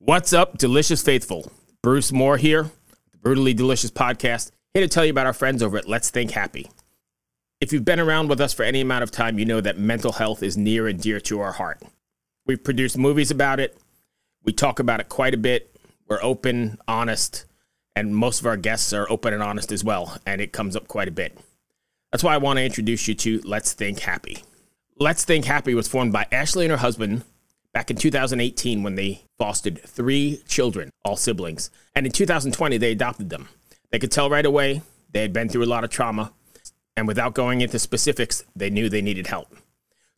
What's up, delicious faithful? Bruce Moore here, the Brutally Delicious Podcast, here to tell you about our friends over at Let's Think Happy. If you've been around with us for any amount of time, you know that mental health is near and dear to our heart. We've produced movies about it, we talk about it quite a bit, we're open, honest, and most of our guests are open and honest as well, and it comes up quite a bit. That's why I want to introduce you to Let's Think Happy. Let's Think Happy was formed by Ashley and her husband back in 2018 when they fostered three children, all siblings. And in 2020, they adopted them. They could tell right away they had been through a lot of trauma. And without going into specifics, they knew they needed help.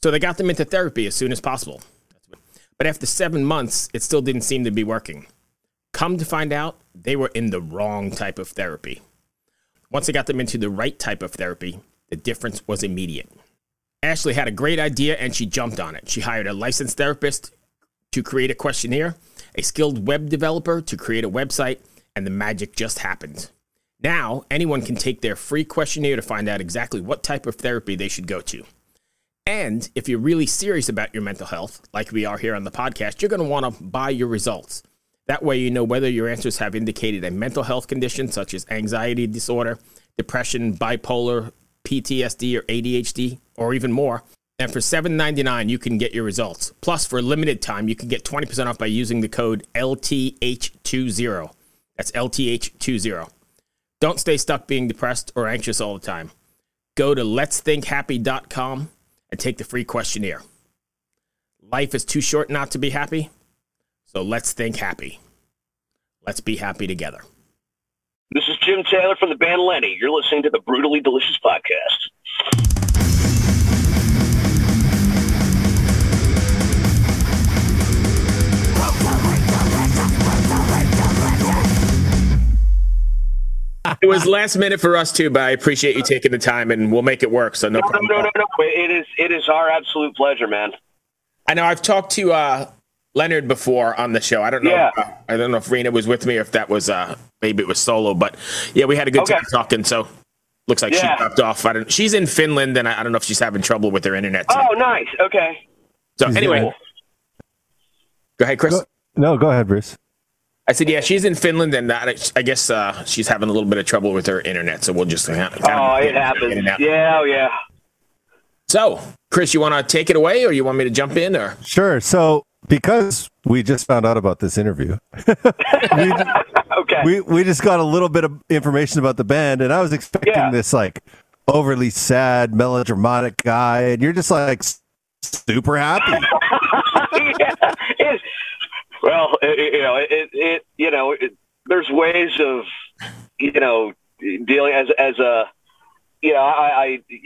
So they got them into therapy as soon as possible. But after seven months, it still didn't seem to be working. Come to find out, they were in the wrong type of therapy. Once they got them into the right type of therapy, the difference was immediate. Ashley had a great idea and she jumped on it. She hired a licensed therapist to create a questionnaire, a skilled web developer to create a website, and the magic just happened. Now, anyone can take their free questionnaire to find out exactly what type of therapy they should go to. And if you're really serious about your mental health, like we are here on the podcast, you're going to want to buy your results. That way, you know whether your answers have indicated a mental health condition such as anxiety disorder, depression, bipolar, PTSD, or ADHD, or even more. And for $7.99, you can get your results. Plus, for a limited time, you can get 20% off by using the code LTH20. That's LTH20. Don't stay stuck being depressed or anxious all the time. Go to letsthinkhappy.com and take the free questionnaire. Life is too short not to be happy, so let's think happy. Let's be happy together. This is Jim Taylor from the band Lenne. You're listening to the Brutally Delicious Podcast. It was last minute for us too, but I appreciate you taking the time, and we'll make it work. So no No, problem. no, no, no. It is, it is our absolute pleasure, man. I know I've talked to uh, Leonard before on the show. I don't know. Yeah. uh, I don't know if Rena was with me or if that was uh, maybe it was solo, but yeah, we had a good Okay. time talking. So looks like Yeah. she dropped off. I don't. She's in Finland, and I, I don't know if she's having trouble with her internet. too. Oh, nice. Okay. so she's anyway, good. go ahead, Chris. Go, no, go ahead, Bruce. I said, yeah, she's in Finland, and I, I guess uh, she's having a little bit of trouble with her internet. So we'll just kind of, Oh, it happens. Yeah, oh, yeah. So, Chris, you want to take it away, or you want me to jump in, or Sure. So, because we just found out about this interview, we, Okay. we we just got a little bit of information about the band, and I was expecting Yeah. this like overly sad, melodramatic guy, and you're just like super happy. yeah. It, well, it, you know, it, it you know, it, there's ways of, you know, dealing as as a, you know, I, I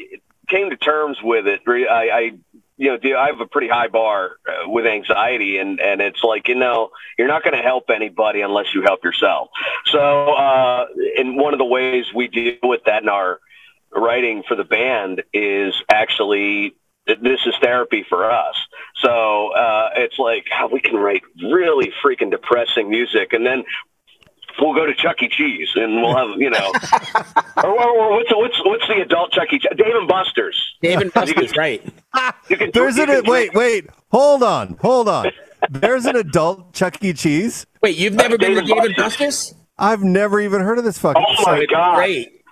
came to terms with it. I, I you know, I have a pretty high bar uh, with anxiety, and and it's like you know, you're not going to help anybody unless you help yourself. So, uh, and one of the ways we deal with that in our writing for the band is actually this is therapy for us. So uh, it's like how we can write really freaking depressing music, and then we'll go to Chuck E. Cheese, and we'll have you know, or, or, or what's the, what's what's the adult Chuck E. Cheese? Dave and Buster's. Dave and Buster's, right? You can, There's you an can wait, wait, hold on, hold on. There's an adult Chuck E. Cheese. Wait, you've never been to Dave Dave and and Buster's? I've never even heard of this fucking. Oh my god! Great.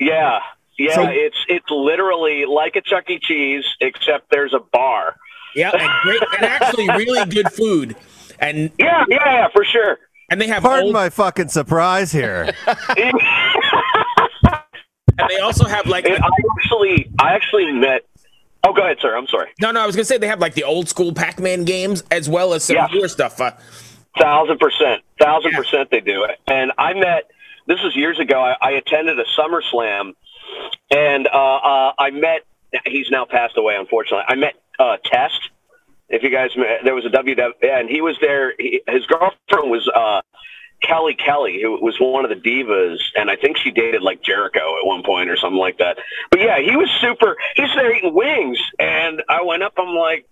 Yeah, yeah. So- it's it's literally like a Chuck E. Cheese, except there's a bar. Yeah, and great, and actually really good food, and Yeah, yeah, yeah, for sure. And they have Pardon old, my fucking surprise here. and they also have like And I actually, I actually met. Oh, go ahead, sir. I'm sorry. no, no, I was gonna say they have like the old school Pac-Man games as well as some Yeah. newer stuff. Uh, Thousand percent, thousand Yeah. percent, they do it. And I met. This was years ago. I, I attended a Summer Slam, and uh, uh, I met. He's now passed away, unfortunately. I met uh, Test. If you guys, there was a WW, and he was there. He, his girlfriend was uh, Kelly Kelly, who was one of the divas, and I think she dated like Jericho at one point or something like that. But yeah, he was super. He's there eating wings, and I went up. I'm like,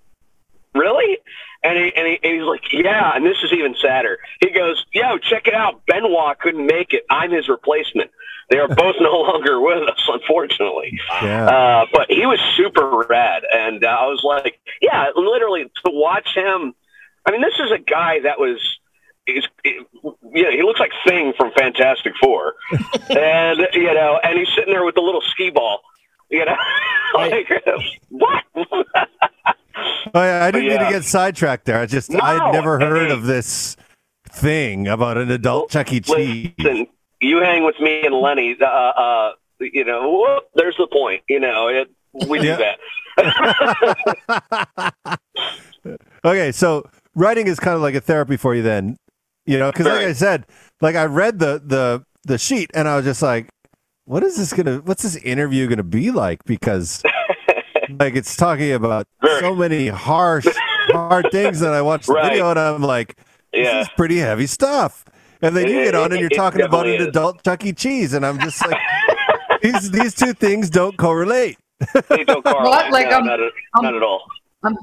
really? And, he, and, he, and he's like, yeah. And this is even sadder. He goes, yo, check it out. Benoit couldn't make it. I'm his replacement. They are both no longer with us, unfortunately. Yeah. Uh, but he was super rad, and uh, I was like, yeah, literally to watch him. I mean, this is a guy that was he's he, you know, he looks like Thing from Fantastic Four, and you know, and he's sitting there with the little ski ball. You know, like what? Oh, I, I didn't mean Yeah. to get sidetracked there. I just I had never heard hey. of this thing about an adult Chuck E. Cheese. Listen, you hang with me and Lenny. Uh, uh, you know, whoop, there's the point. You know, it, we do that. Okay, so writing is kind of like a therapy for you then, you know, because like. I said, like I read the the the sheet and I was just like, what is this gonna? What's this interview gonna be like? Because like it's talking about Very. so many harsh hard things, and I watched the Right. video and I'm like, this Yeah. is pretty heavy stuff. And then you get on and you're it talking about an definitely is. adult Chuck E. Cheese, and I'm just like, these these two things don't correlate. They don't correlate. What? Like, no, um, not, at, not at all. I'm,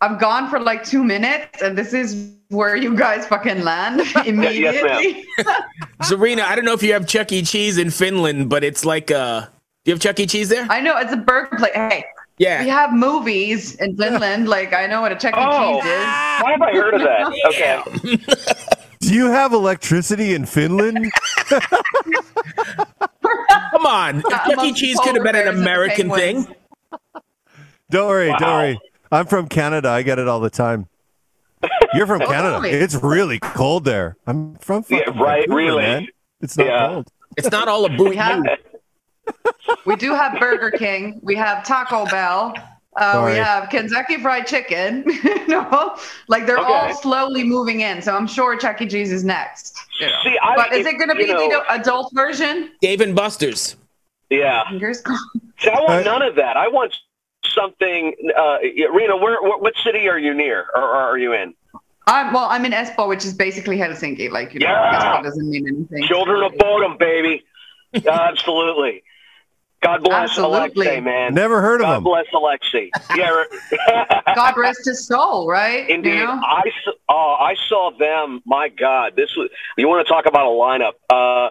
I'm gone for like two minutes, and this is where you guys fucking land immediately. yes, Zarina, I don't know if you have Chuck E. Cheese in Finland, but it's like uh do you have Chuck E. Cheese there? I know it's a burger place. Hey, yeah. we have movies in Finland. Like I know what a Chuck E. Oh. Cheese is. Why have I heard of that? Okay. Do you have electricity in Finland? Come on. If Chuck E. Cheese could have been an American thing. Don't worry, don't worry. I'm from Canada. I get it all the time. You're from oh, Canada. It's really cold there. I'm from Yeah, right, Vancouver, really. man. It's not Yeah. cold. It's not all a boot. We have, we do have Burger King. We have Taco Bell. Uh, Sorry. we have Kentucky Fried Chicken. no, like they're Okay. all slowly moving in. So I'm sure Chuck E. Cheese is next. you know. See, I, But is if- it going to be know, the adult version? Dave and Buster's. Yeah. Fingers crossed. See, I want none of that. I want something. Uh, Rena, where, what, what city are you near, or, or are you in? I'm well. I'm in Espoo, which is basically Helsinki. Like you know, Yeah. Espoo doesn't mean anything. Children of Bodom, baby. Absolutely. God bless Absolutely. Alexei, man. Never heard of him. God bless Alexei. Yeah. God rest his soul, right? Indeed, You know? I s- oh, I saw them. My God, this was. You want to talk about a lineup? Uh,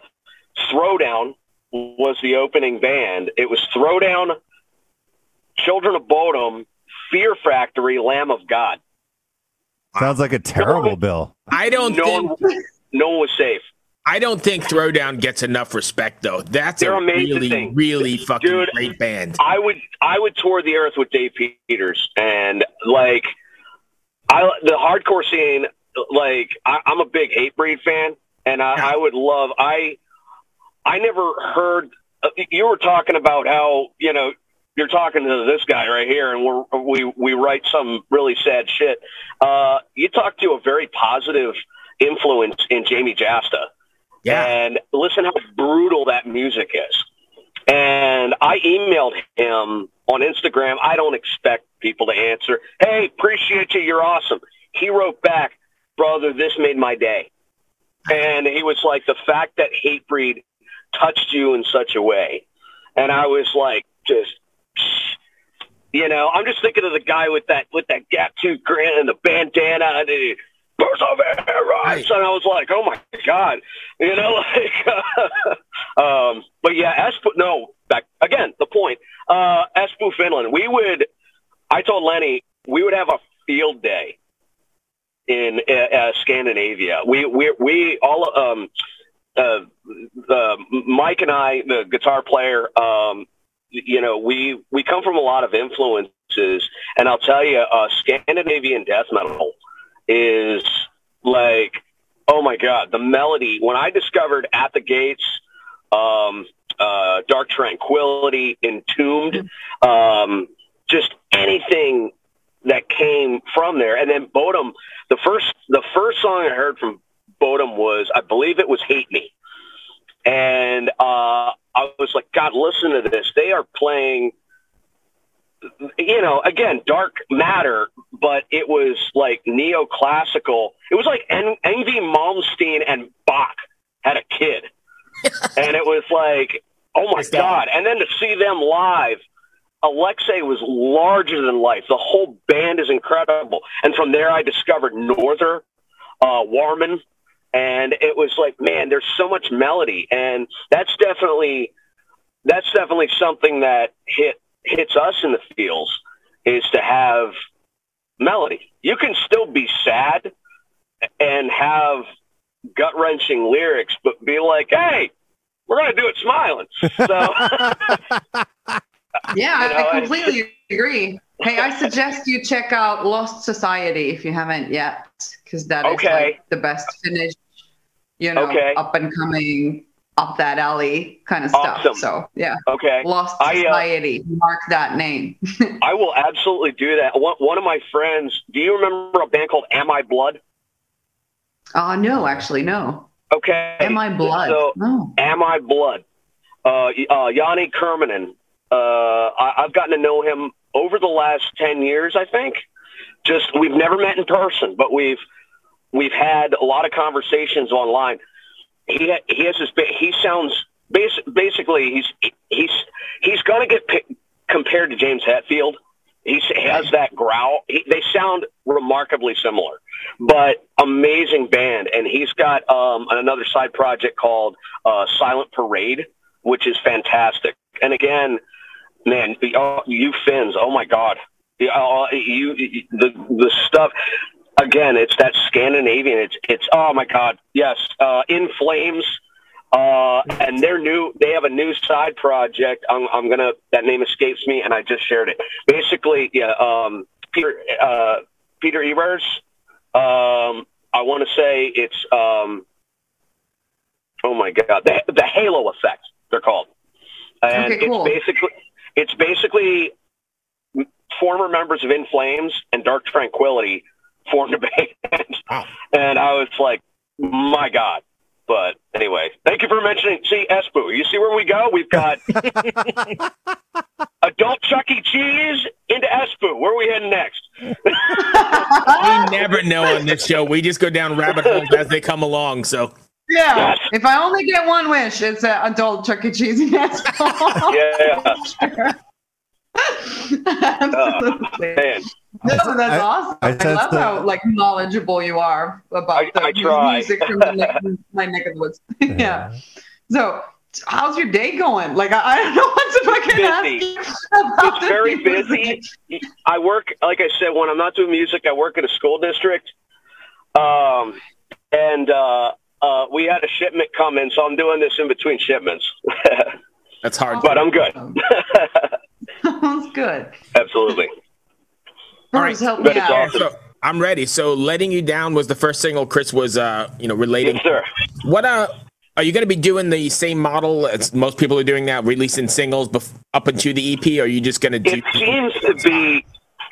Throwdown was the opening band. It was Throwdown, Children of Bodom, Fear Factory, Lamb of God. Sounds like a terrible bill. I don't No think one, no one was safe. I don't think Throwdown gets enough respect though. That's They're a really, really fucking Dude. great band. I would I would tour the earth with Dave Peters and like I the hardcore scene like I, I'm a big Hatebreed fan and I, Yeah. I would love I I never heard uh, you were talking about how you know you're talking to this guy right here and we're, we we write some really sad shit. Uh, you talk to a very positive influence in Jamey Jasta Yeah. and listen how brutal that music is. And I emailed him on Instagram. I don't expect people to answer. Hey, appreciate you. You're awesome. He wrote back, brother, this made my day. And he was like, the fact that Hatebreed touched you in such a way. And I was like, just, you know, I'm just thinking of the guy with that, with that gap tooth grin and the bandana and Perseverance. Right. And I was like, oh my God, you know, like, um, but yeah, Espoo, no, back again, the point, uh, Espoo, Finland, we would, I told Lenny, we would have a field day in uh, uh, Scandinavia. We, we, we all, um, uh, uh, Mike and I, the guitar player, um, you know, we, we come from a lot of influences and I'll tell you, uh, Scandinavian death metal is like, oh my God, the melody. When I discovered At the Gates, um, uh, Dark Tranquillity, Entombed, um, just anything that came from there. And then Bodom, the first, the first song I heard from Bodom was, I believe it was Hate Me. And, uh, I was like, God, listen to this. They are playing, you know, again, dark matter, but it was like neoclassical. It was like en- Yngwie Malmsteen and Bach had a kid. and it was like, oh my God. And then to see them live, Alexei was larger than life. The whole band is incredible. And from there, I discovered Norther, uh, Warmen, and it was like, man, there's so much melody, and that's definitely that's definitely something that hit hits us in the feels is to have melody. You can still be sad and have gut wrenching lyrics, but be like, hey, we're gonna do it smiling. So Yeah, You know, I I- completely agree. Hey, I suggest you check out Lost Society if you haven't yet, because that is Okay. like the best finished, you know, Okay. up and coming, up that alley kind of stuff. Awesome. So yeah, okay, Lost I, uh, Society. Mark that name. I will absolutely do that. One, one of my friends, do you remember a band called Am I Blood? Oh no, actually no. Okay, Am I blood? So no. Am I Blood? Uh, uh, Yanni Kermanen. Uh, I, I've gotten to know him over the last ten years. I think. Just we've never met in person, but we've we've had a lot of conversations online. He he has this. He sounds bas- basically he's he's he's going to get picked, compared to James Hetfield. He has that growl. He, they sound remarkably similar, but amazing band. And he's got um, another side project called uh, Silent Parade, which is fantastic. And again, man, you Finns, oh my God, you the the stuff. Again, it's that Scandinavian. It's it's oh my God, yes, uh, In Flames. Uh, and they're new. They have a new side project. I'm, I'm gonna. That name escapes me, and I just shared it. Basically, yeah. Um, Peter uh, Peter Iwers. Um, I want to say it's. Um, oh my God, the, the Halo effect. They're called, and Okay, cool. it's basically it's basically former members of In Flames and Dark Tranquillity formed a band, Wow. and I was like, my God. But anyway, thank you for mentioning. See, Espoo, you see where we go? We've got adult Chuck E. Cheese into Espoo. Where are we heading next? We never know on this show. We just go down rabbit holes as they come along. So Yeah. Yes. If I only get one wish, it's an adult Chuck E. Cheese in Asphalt. Yeah, Absolutely. Oh, man. No, that's I- awesome. I I, sense love that- how like knowledgeable you are about I- the I try. music from my neck, my neck of the woods. yeah. So, how's your day going? Like, I, I don't know what to fucking Busy. ask about It's very music. busy. I work, like I said, when I'm not doing music, I work at a school district. Um, and uh, uh, we had a shipment come in, so I'm doing this in between shipments. that's hard. but I'm good. Sounds good. Absolutely. All Bruce, right. help me out. So I'm ready. So letting you down was the first single Chris was, uh, you know, relating. Yes, sir. What uh, are you going to be doing the same model as most people are doing now, releasing singles bef- up into the EP? Or are you just going to do? It seems to be.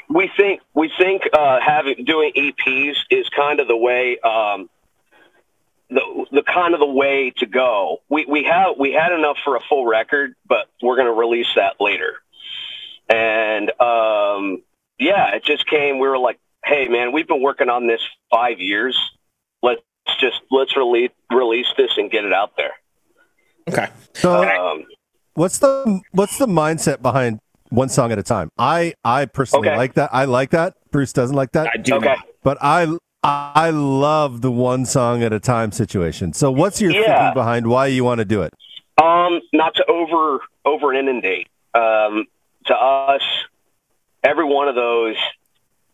We think we think uh, having doing EPs is kind of the way. Um, the, the kind of the way to go. We we have we had enough for a full record, but we're going to release that later. And um, yeah, it just came. We were like, "Hey, man, we've been working on this five years. Let's just let's release release this and get it out there." Okay. So Um, what's the what's the mindset behind one song at a time? I I personally Okay. like that. I like that. Bruce doesn't like that. I do. okay. not. But I I love the one song at a time situation. So what's your Yeah. thinking behind why you want to do it? Um, not to over over inundate. Um, to us, every one of those,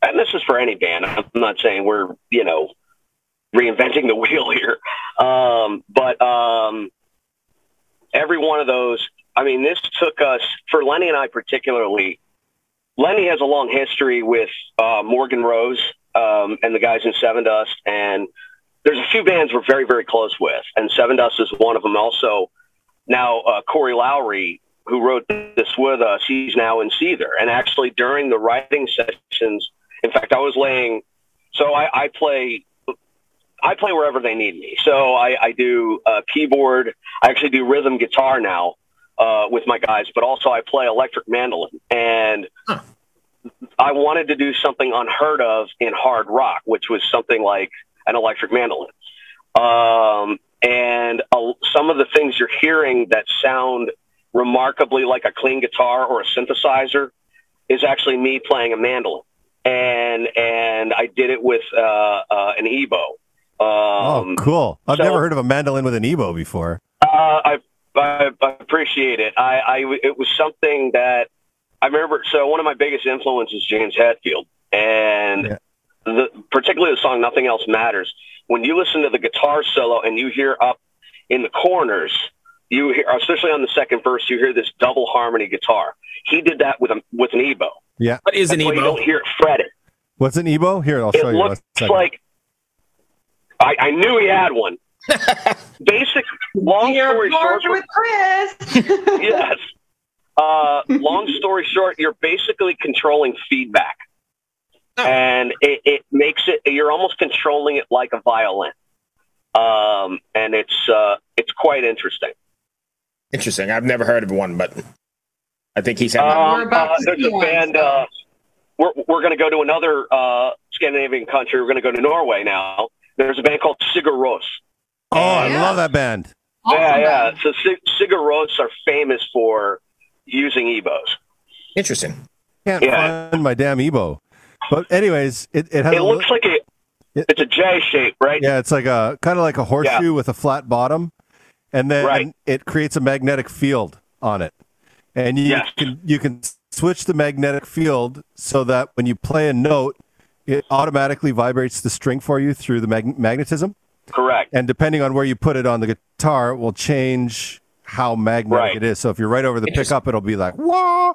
and this is for any band. I'm not saying we're you know reinventing the wheel here, um, but um, every one of those. I mean, this took us for Lenny and I particularly. Lenny has a long history with uh, Morgan Rose um, and the guys in Sevendust, and there's a few bands we're very very close with, and Sevendust is one of them. Also, now uh, Corey Lowery, who wrote this with us, he's now in Seether. And actually, during the writing sessions, in fact, I was laying. So I, I play. I play wherever they need me. So I, I do uh, keyboard. I actually do rhythm guitar now uh, with my guys, but also I play electric mandolin. And I wanted to do something unheard of in hard rock, which was something like an electric mandolin. Um, and uh, some of the things you're hearing that sound remarkably like a clean guitar or a synthesizer is actually me playing a mandolin. And and I did it with uh, uh, an EBow. Um, oh, cool. I've so- never heard of a mandolin with an EBow before. uh, I, I, I appreciate it. I, I, it was something that I remember. So one of my biggest influences is James Hetfield, and Yeah. the, particularly the song "Nothing Else Matters." when you listen to the guitar solo and you hear up in the corners, you hear, especially on the second verse, you hear this double harmony guitar. He did that with a with an EBow. Yeah. What is an EBow? you don't hear it fretted. What's an EBow? Here, I'll It show you. looks like I, I knew he had one. Basic, long You're story short, with Chris. yes. Uh, long story short, you're basically controlling feedback, Oh. and it, it makes it. You're almost controlling it like a violin, um, and it's uh, it's quite interesting. Interesting. I've never heard of one, but I think he's having. We're Um, about uh, there's a one, band. Uh, we're we're going to go to another uh, Scandinavian country. We're going to go to Norway now. There's a band called Sigur Rós. oh, I Yeah. love that band. Yeah, Awesome, yeah. man. So Sig- Sigur Rós are famous for using EBows. Interesting. Can't Yeah. find my damn EBow. But anyways, it, it has It a looks like a It- it's a J shape, right? Yeah, it's like a kind of like a horseshoe with a flat bottom, and then Right. it creates a magnetic field on it, and you Yes. can you can switch the magnetic field so that when you play a note, it automatically vibrates the string for you through the mag- magnetism, Correct. and depending on where you put it on the guitar, it will change how magnetic Right. it is. So if you're right over the Interesting. pickup, it'll be like wah,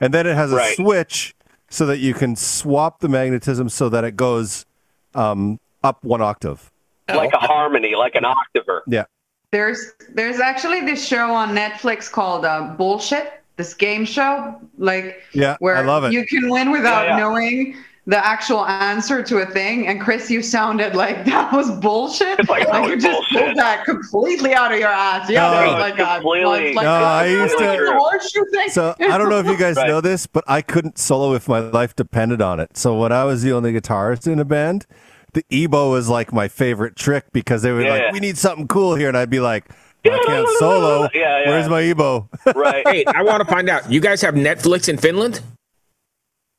and then it has a Right. switch so that you can swap the magnetism so that it goes um, up one octave. Like a harmony, like an octaver. Yeah. There's there's actually this show on Netflix called uh, Bullshit. This game show, like Yeah, where I love it. you can win without Yeah, yeah. knowing the actual answer to a thing. And Chris, you sounded like that was bullshit. It's like, that you just bullshit. pulled that completely out of your ass. Yeah, No, there was it's like a like, No, I used to- the horseshoe thing. So I don't know if you guys Right. know this, but I couldn't solo if my life depended on it. So when I was the only guitarist in a band, the EBow was like my favorite trick because they were Yeah. like, "We need something cool here," and I'd be like, "I can't solo. Yeah, yeah. Where's my EBow?" Right. Hey, I want to find out. You guys have Netflix in Finland?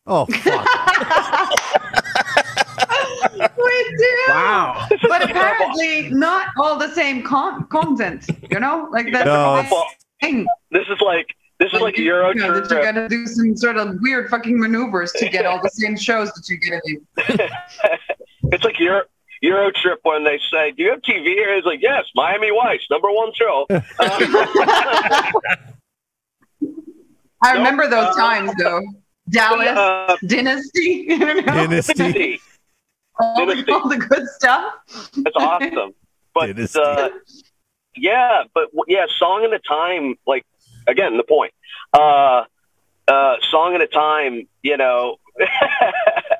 oh fuck! we do. Wow. But apparently, not all the same con- content. You know, like that's No, the thing. This is like this is like a you Euro know, that you trip. gotta do some sort of weird fucking maneuvers to get all the same shows that you get in. It's like Euro Euro trip when they say, "Do you have TV?" here?" It's like, "Yes, Miami Vice, number one show." I remember those uh, times though. Dallas, uh, Dynasty, you know, Dynasty. Dynasty. all, the, Dynasty. all the good stuff. That's awesome. But uh, yeah, but yeah, song at a time. Like again, the point. Uh, uh, song at a time. You know,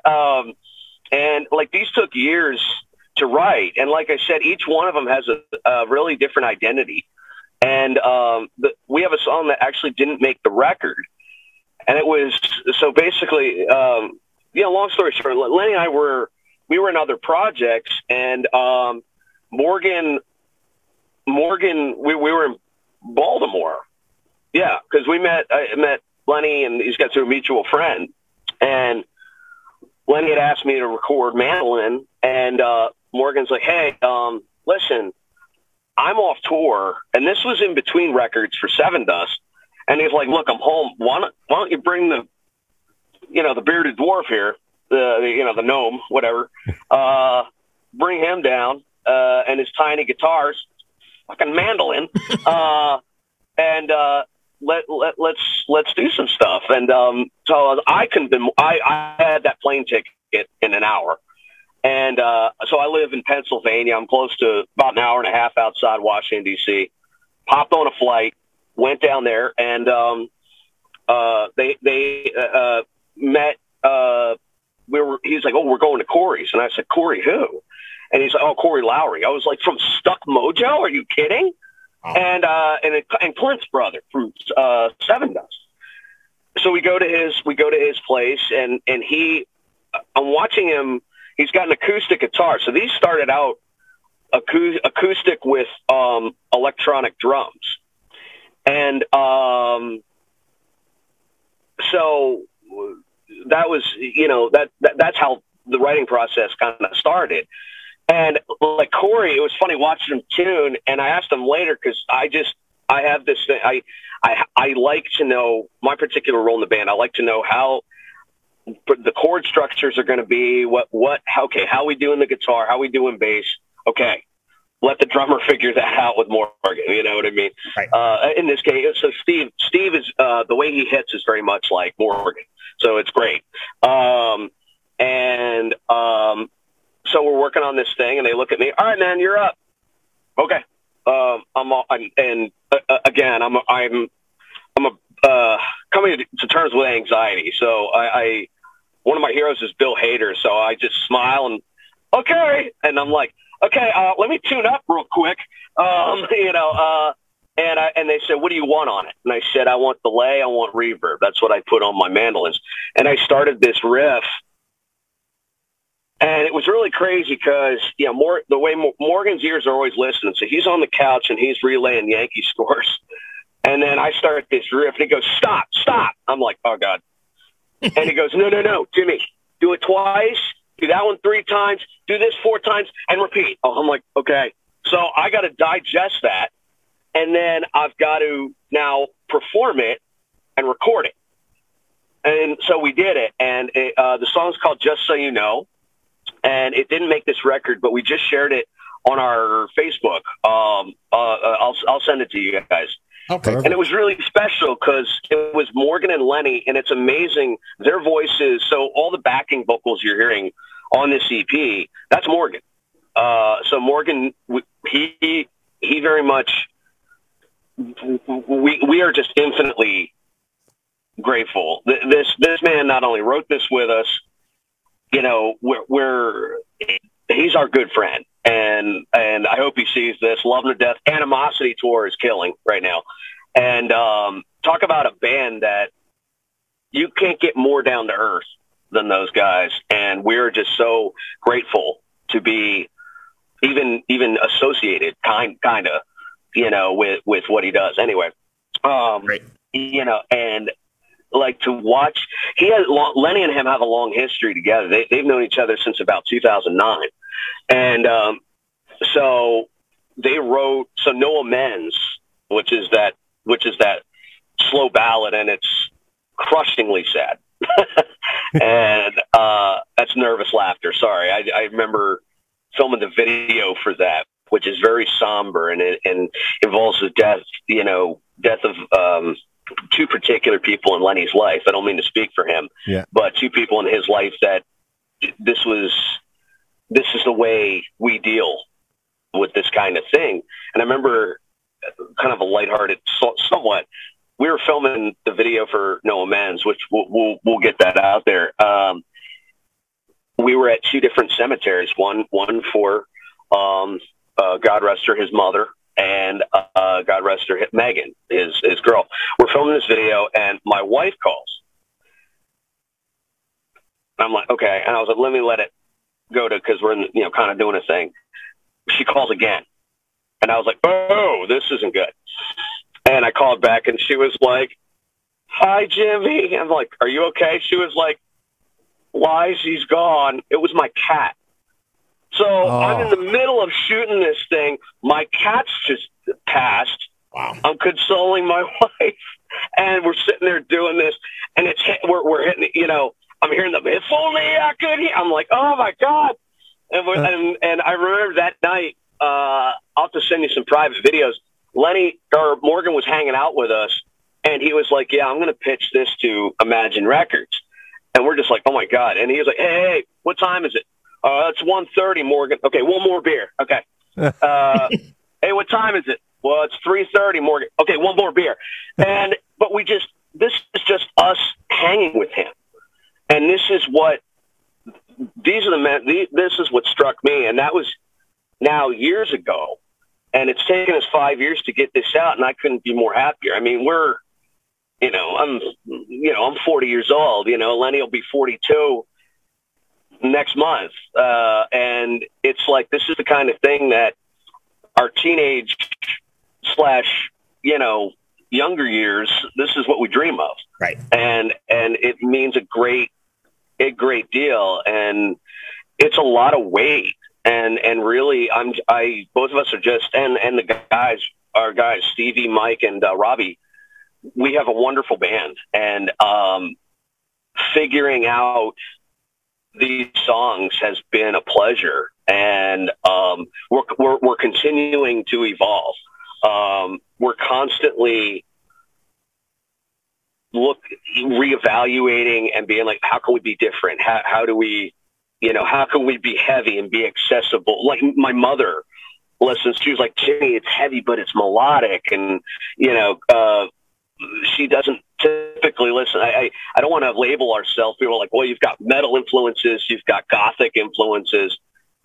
um, and like these took years to write, and like I said, each one of them has a, a really different identity. And um, the, we have a song that actually didn't make the record, and it was so basically, um, know, long story short, Lenny and I were we were in other projects, and um, Morgan, Morgan, we, we were in Baltimore. Yeah, because we met, I met Lenny, and he's got through a mutual friend, and Lenny had asked me to record mandolin, and uh, Morgan's like, "Hey, um, listen, I'm off tour, and this was in between records for Sevendust, and he's like, look, I'm home. Why don't, why don't you bring the, you know, the bearded dwarf here, the, the you know, the gnome, whatever, uh, bring him down, uh, and his tiny guitars, fucking mandolin, uh, and, uh, let, let, let's, let's do some stuff. And, um, so I been, I, I had that plane ticket in an hour. And, uh, so I live in Pennsylvania. I'm close to about an hour and a half outside Washington, D.C. Popped on a flight, went down there, and, um, uh, they, they, uh, uh, met, uh, we were, he's like, oh, we're going to Corey's. And I said, Corey, who? And he's like, oh, Corey Lowery. I was like, from Stuck Mojo? Are you kidding? And, uh, and, and Clint's brother from, uh, Sevendust. So we go to his, we go to his place and, and he, I'm watching him, he's got an acoustic guitar. So these started out acoustic with, um, electronic drums. And, um, so that was, you know, that, that that's how the writing process kind of started. And like Corey, it was funny watching him tune. And I asked him later because I just I have this thing. I I I like to know my particular role in the band. I like to know how the chord structures are going to be. What what how, okay? How we doing the guitar? How we doing bass? okay, let the drummer figure that out with Morgan. You know what I mean? Right. Uh, in this case, so Steve, Steve is uh, the way he hits is very much like Morgan, so it's great. Um, and um, so we're working on this thing, and they look at me. All right, man, you're up. Okay. Um, I'm, all, I'm and uh, uh, again, I'm I'm I'm a, uh, coming to terms with anxiety. So I, I one of my heroes is Bill Hader, so I just smile and okay, and I'm like, okay, uh, let me tune up real quick. Um, you know, uh, and I, and they said, what do you want on it? And I said, I want delay, I want reverb. That's what I put on my mandolins. And I started this riff. And it was really crazy because, know, more, the way Morgan's ears are always listening. So he's on the couch and he's relaying Yankee scores. And then I start this riff and he goes, stop, stop. I'm like, oh God. and he goes, no, no, no, Jimmy, do it twice do that one three times, do this four times, and repeat. Oh, I'm like, okay. So I got to digest that, and then I've got to now perform it and record it. And so we did it, and it, uh, the song's called "Just So You Know," and it didn't make this record, but we just shared it on our Facebook. Um, uh, uh I'll I'll send it to you guys. Okay. And it was really special because it was Morgan and Lenny, and it's amazing. Their voices, so all the backing vocals you're hearing on this EP, that's Morgan. Uh, so Morgan, he he very much. We we are just infinitely grateful. This this man not only wrote this with us, you know, we're, we're he's our good friend and and I hope he sees this. Love to death. Animosity tour is killing right now, and um, talk about a band that you can't get more down to earth than those guys, and we're just so grateful to be even even associated, kind kind of, you know, with with what he does. Anyway, um, right. you know, and like to watch. He has Lenny and him have a long history together. They, they've known each other since about 2009 and um, so they wrote so no amends, which is that which is that slow ballad, and it's crushingly sad. and uh, that's nervous laughter. Sorry, I, I remember filming the video for that, which is very somber and it and involves the death, you know, death of um, two particular people in Lenny's life. I don't mean to speak for him, yeah. but two people in his life that this was this is the way we deal with this kind of thing. And I remember kind of a lighthearted, somewhat. We were filming the video for No Amends, which we'll, we'll, we'll get that out there. Um, we were at two different cemeteries. One one for um, uh, God rest her, his mother, and uh, God rest her, Megan, his his girl. We're filming this video, and my wife calls. I'm like, okay, and I was like, let me let it go to because we're in, you know kind of doing a thing. She calls again, and I was like, "Oh, this isn't good." And I called back, and she was like, "Hi, Jimmy." I'm like, "Are you okay?" She was like, "Why? She's gone." It was my cat. So oh. I'm in the middle of shooting this thing. My cat's just passed. Wow. I'm consoling my wife, and we're sitting there doing this, and it's hit, we're we're hitting. You know, I'm hearing them. If only I could. Hear. I'm like, oh my god. And, uh. and and I remember that night. Uh, I'll have to send you some private videos. Lenny or Morgan was hanging out with us, and he was like, "Yeah, I'm going to pitch this to Imagine Records," and we're just like, "Oh my god!" And he was like, "Hey, hey what time is it?" Uh, it's one thirty, Morgan. Okay, one more beer. Okay. Uh, hey, what time is it? Well, it's three thirty, Morgan. Okay, one more beer. And but we just this is just us hanging with him. And this is what these are the men. This is what struck me, and that was now years ago. And it's taken us five years to get this out, and I couldn't be more happier. I mean, we're, you know, I'm, you know, I'm 40 years old. You know, Lenny will be 42 next month, uh, and it's like this is the kind of thing that our teenage slash, you know, younger years, this is what we dream of. Right. And and it means a great a great deal and it's a lot of weight and and really I'm I both of us are just and and the guys our guys Stevie, Mike and uh, Robbie we have a wonderful band and um figuring out these songs has been a pleasure and um, we're, we're we're continuing to evolve. Um, we're constantly look reevaluating and being like, how can we be different? How, how do we, you know, how can we be heavy and be accessible? Like my mother listens. She was like, Jimmy, it's heavy, but it's melodic, and you know, uh, she doesn't typically listen. I, I, I don't want to label ourselves. People are like, well, you've got metal influences, you've got gothic influences.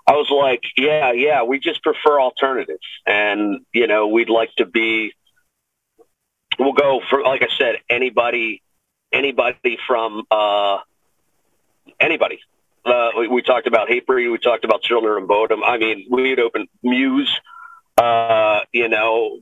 I was like, yeah, yeah, we just prefer alternatives. And, you know, we'd like to be, we'll go for, like I said, anybody, anybody from, uh, anybody. Uh, we, we talked about Hatebreed. We talked about Children of Bodom. I mean, we'd open Muse, uh, you know,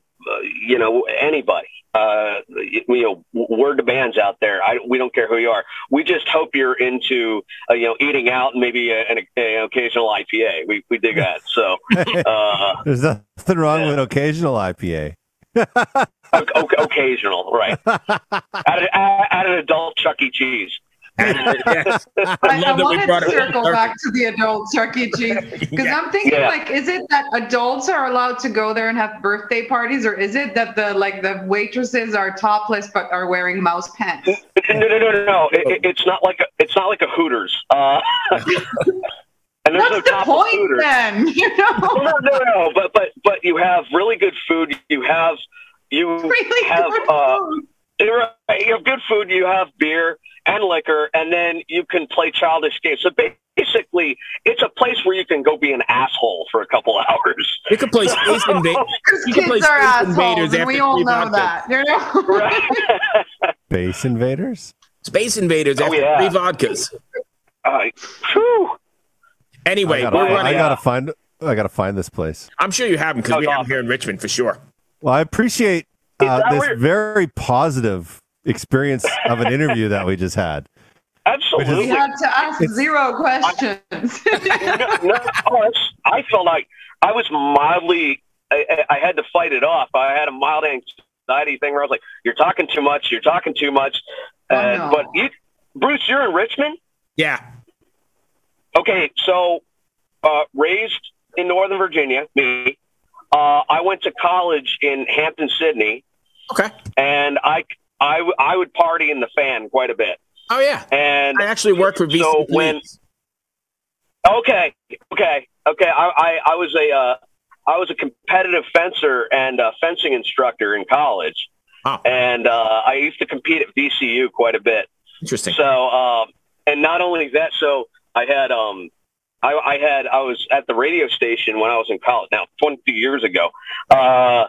you know, anybody uh, you know, word to bands out there. I, we don't care who you are. We just hope you're into, uh, you know, eating out and maybe an, an occasional IPA. We, we dig that. So uh, there's nothing wrong yeah. with occasional IPA. o- occasional, right? at, a, at an adult Chuck E. Cheese yes. I, I wanted to circle back to the adult Chuck E. Cheese because yeah. I'm thinking yeah. like, is it that adults are allowed to go there and have birthday parties, or is it that the like the waitresses are topless but are wearing mouse pants? No, no, no, no, no. It, it's not like a, it's not like a Hooters. Uh, And there's That's no the point, Hooters. then. You know? no, no, no, no. But but but you have really good food. You have you really have uh, you have good food. You have beer and liquor, and then you can play childish games. So basically, it's a place where you can go be an asshole for a couple hours. You can play Space Invaders. you can play Space Invaders and we all know that. You know? right. Space Invaders. Space Invaders oh, after yeah. three vodkas. Uh, whew. Anyway, I gotta, I gotta find. I gotta find this place. I'm sure you have them because we have them here in Richmond for sure. Well, I appreciate uh, this weird? very positive experience of an interview that we just had. Absolutely. We had to ask zero questions. I, no, no, I felt like I was mildly, I, I, had to fight it off. I had a mild anxiety thing where I was like, you're talking too much. You're talking too much. Oh, no. But you, Bruce, you're in Richmond? Yeah. Okay. So, uh, raised in Northern Virginia, me. Uh, I went to college in Hampden-Sydney. Okay. And I, I, I would party in the fan quite a bit. Oh yeah, and I actually worked for VC. So when, okay, okay, okay, I, I, I was a uh, I was a competitive fencer and a fencing instructor in college, oh. and uh, I used to compete at VCU quite a bit. Interesting. So, um, and not only that, so I had um, I, I had I was at the radio station when I was in college. Now, twenty years ago. Uh,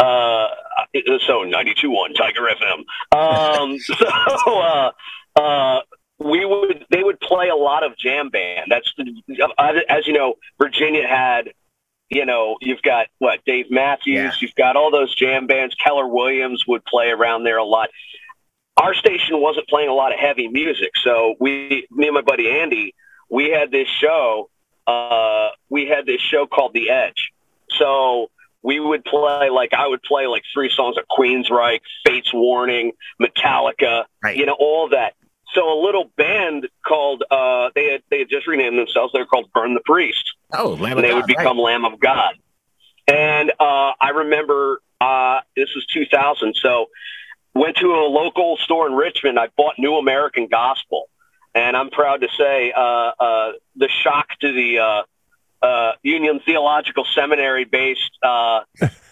uh, so 92.1 Tiger FM. Um, so, uh, uh, we would, they would play a lot of jam band. That's the, as you know, Virginia had, you know, you've got what, Dave Matthews, yeah. you've got all those jam bands. Keller Williams would play around there a lot. Our station wasn't playing a lot of heavy music. So we, me and my buddy Andy, we had this show, uh, we had this show called The Edge. So we would play like I would play like three songs of Queensryche, Fates Warning, Metallica, right. you know, all that. So a little band called uh, they had they had just renamed themselves. They were called Burn the Priest. Oh, Lamb and they God, would become right. Lamb of God. And uh, I remember uh, this was 2000. So went to a local store in Richmond. I bought New American Gospel, and I'm proud to say uh, uh, the shock to the uh, Union Theological Seminary based uh,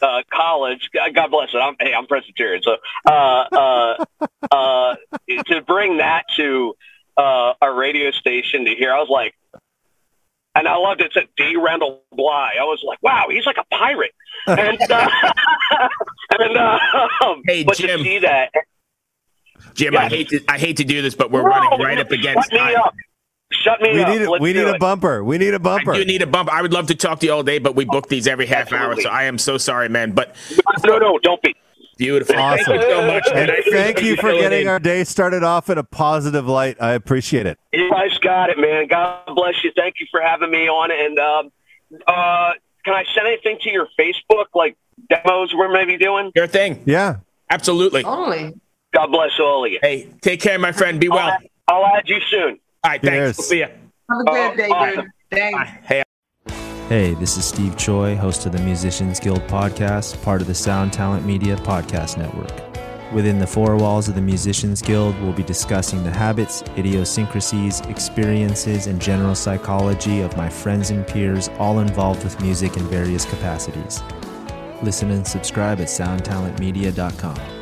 uh, college. God bless it. I'm, hey, I'm Presbyterian, so uh, uh, uh, to bring that to a radio station to hear, I was like, and I loved it. It said D. Randall Blythe. I was like, wow, he's like a pirate. And and um, hey, but Jim, to see that. Jim, I hate to I hate to do this, but we're running right up against time. Up. Shut me we up. Need a, we need a bumper. We need a bumper. I do need a bumper. I would love to talk to you all day, but we book these every half Absolutely. hour. So I am so sorry, man. But no, no, don't be. Beautiful. Awesome. Thank you so much. And thank you for getting our day started off in a positive light. I appreciate it. You guys got it, man. God bless you. Thank you for having me on. And um, uh, can I send anything to your Facebook, like demos we're maybe doing? Your thing. Yeah. Absolutely. Totally. God bless all of you. Hey, take care, my friend. Be well. I'll add, I'll add you soon. All right, thanks. We'll see you. Have a good day, dude. Thanks. Hey. Hey, this is Steve Choi, host of the Musicians Guild podcast, part of the Sound Talent Media Podcast Network. Within the four walls of the Musicians Guild, we'll be discussing the habits, idiosyncrasies, experiences, and general psychology of my friends and peers, all involved with music in various capacities. Listen and subscribe at soundtalentmedia.com.